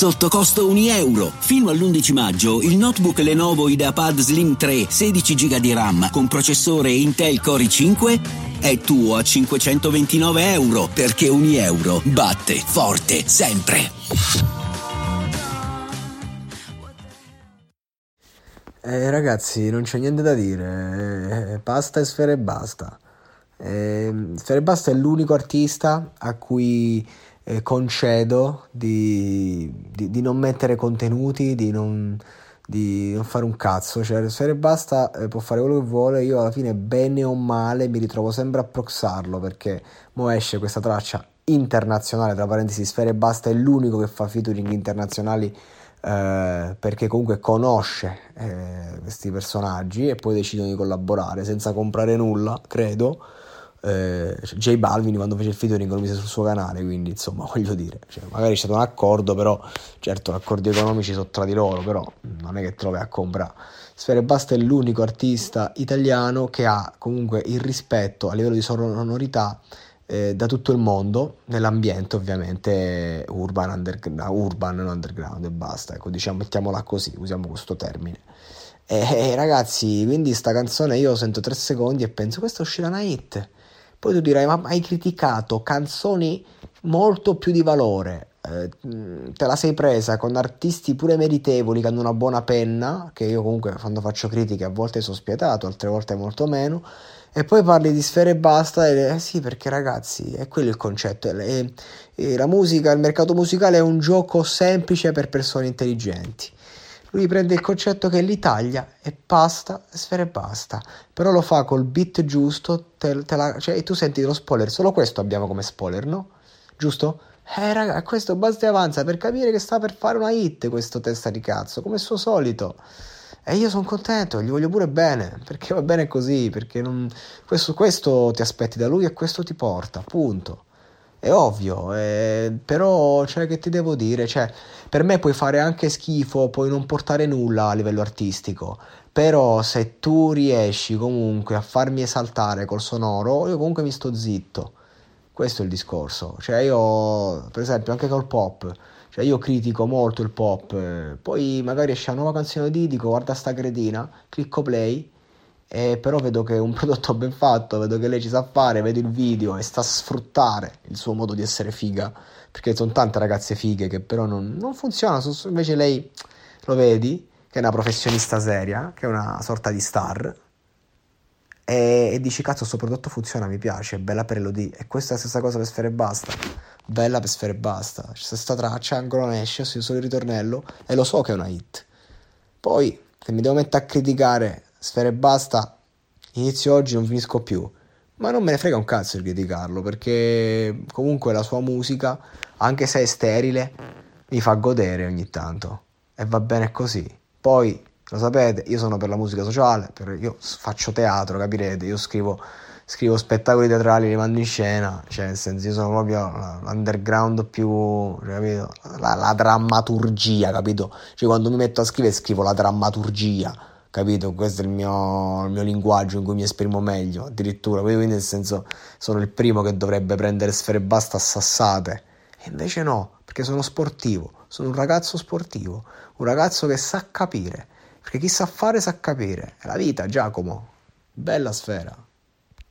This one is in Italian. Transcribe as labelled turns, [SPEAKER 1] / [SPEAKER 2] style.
[SPEAKER 1] Sotto costo 1 euro. Fino all'11 maggio il notebook Lenovo IdeaPad Slim 3 16 GB di RAM con processore Intel Core i5 è tuo a 529 euro perché 1 euro batte forte sempre.
[SPEAKER 2] Eh, ragazzi, non c'è niente da dire, eh, pasta e sfere e basta. Eh, sfere e basta è l'unico artista a cui eh, concedo di, di, di, non mettere contenuti, di non, di non, fare un cazzo. Cioè, Sfere Basta eh, può fare quello che vuole. Io alla fine, bene o male, mi ritrovo sempre a proxarlo perché mo esce questa traccia internazionale. Tra parentesi, Sfere Basta è l'unico che fa featuring internazionali. Eh, perché comunque conosce eh, questi personaggi e poi decidono di collaborare senza comprare nulla, credo eh, J Balvin quando fece il featuring lo mise sul suo canale quindi insomma voglio dire cioè, magari c'è stato un accordo però certo accordi economici sono tra di loro però non è che vai a comprare. Sfere Basta è l'unico artista italiano che ha comunque il rispetto a livello di sonorità eh, da tutto il mondo nell'ambiente ovviamente urban, underground, urban non underground e basta ecco diciamo mettiamola così usiamo questo termine. E ragazzi quindi sta canzone io sento tre secondi e penso questa uscirà una hit poi tu dirai, ma hai criticato canzoni molto più di valore, eh, te la sei presa con artisti pure meritevoli che hanno una buona penna, che io comunque quando faccio critiche a volte sono spietato, altre volte molto meno, e poi parli di sfere e basta, e, eh sì perché ragazzi è quello il concetto, e, e la musica, il mercato musicale è un gioco semplice per persone intelligenti. Lui prende il concetto che l'Italia è pasta, sfera e basta, però lo fa col beat giusto, te, te la, cioè, e tu senti lo spoiler, solo questo abbiamo come spoiler, no? Giusto? Eh raga, questo basta e avanza per capire che sta per fare una hit questo testa di cazzo, come suo solito. E io sono contento, gli voglio pure bene, perché va bene così, perché non... questo, questo ti aspetti da lui e questo ti porta, punto. È ovvio, eh, però, cioè, che ti devo dire? Cioè, per me puoi fare anche schifo, puoi non portare nulla a livello artistico, però se tu riesci comunque a farmi esaltare col sonoro, io comunque mi sto zitto. Questo è il discorso. Cioè, io, per esempio, anche col pop, cioè io critico molto il pop, eh, poi magari esce una nuova canzone di dico guarda sta cretina, clicco play eh, però vedo che è un prodotto ben fatto, vedo che lei ci sa fare, vedo il video e sta a sfruttare il suo modo di essere figa, perché sono tante ragazze fighe che però non, non funzionano, invece lei lo vedi che è una professionista seria, che è una sorta di star, e, e dici cazzo questo prodotto funziona, mi piace, è bella per Elodie, e questa è la stessa cosa per Sfere Basta, bella per Sfere Basta, c'è questa traccia, ancora non esce, solo il ritornello, e lo so che è una hit. Poi, se mi devo mettere a criticare Sfera e basta, inizio oggi, non finisco più. Ma non me ne frega un cazzo di criticarlo, perché comunque la sua musica, anche se è sterile, mi fa godere ogni tanto. E va bene così. Poi, lo sapete, io sono per la musica sociale, io faccio teatro, capirete, io scrivo, scrivo spettacoli teatrali, li mando in scena, cioè nel senso io sono proprio l'underground più, cioè, capito? La, la drammaturgia, capito? Cioè quando mi metto a scrivere scrivo la drammaturgia capito? Questo è il mio, il mio, linguaggio in cui mi esprimo meglio, addirittura, quindi nel senso sono il primo che dovrebbe prendere sfere basta assassate, e invece no, perché sono sportivo, sono un ragazzo sportivo, un ragazzo che sa capire, perché chi sa fare sa capire, è la vita Giacomo, bella sfera.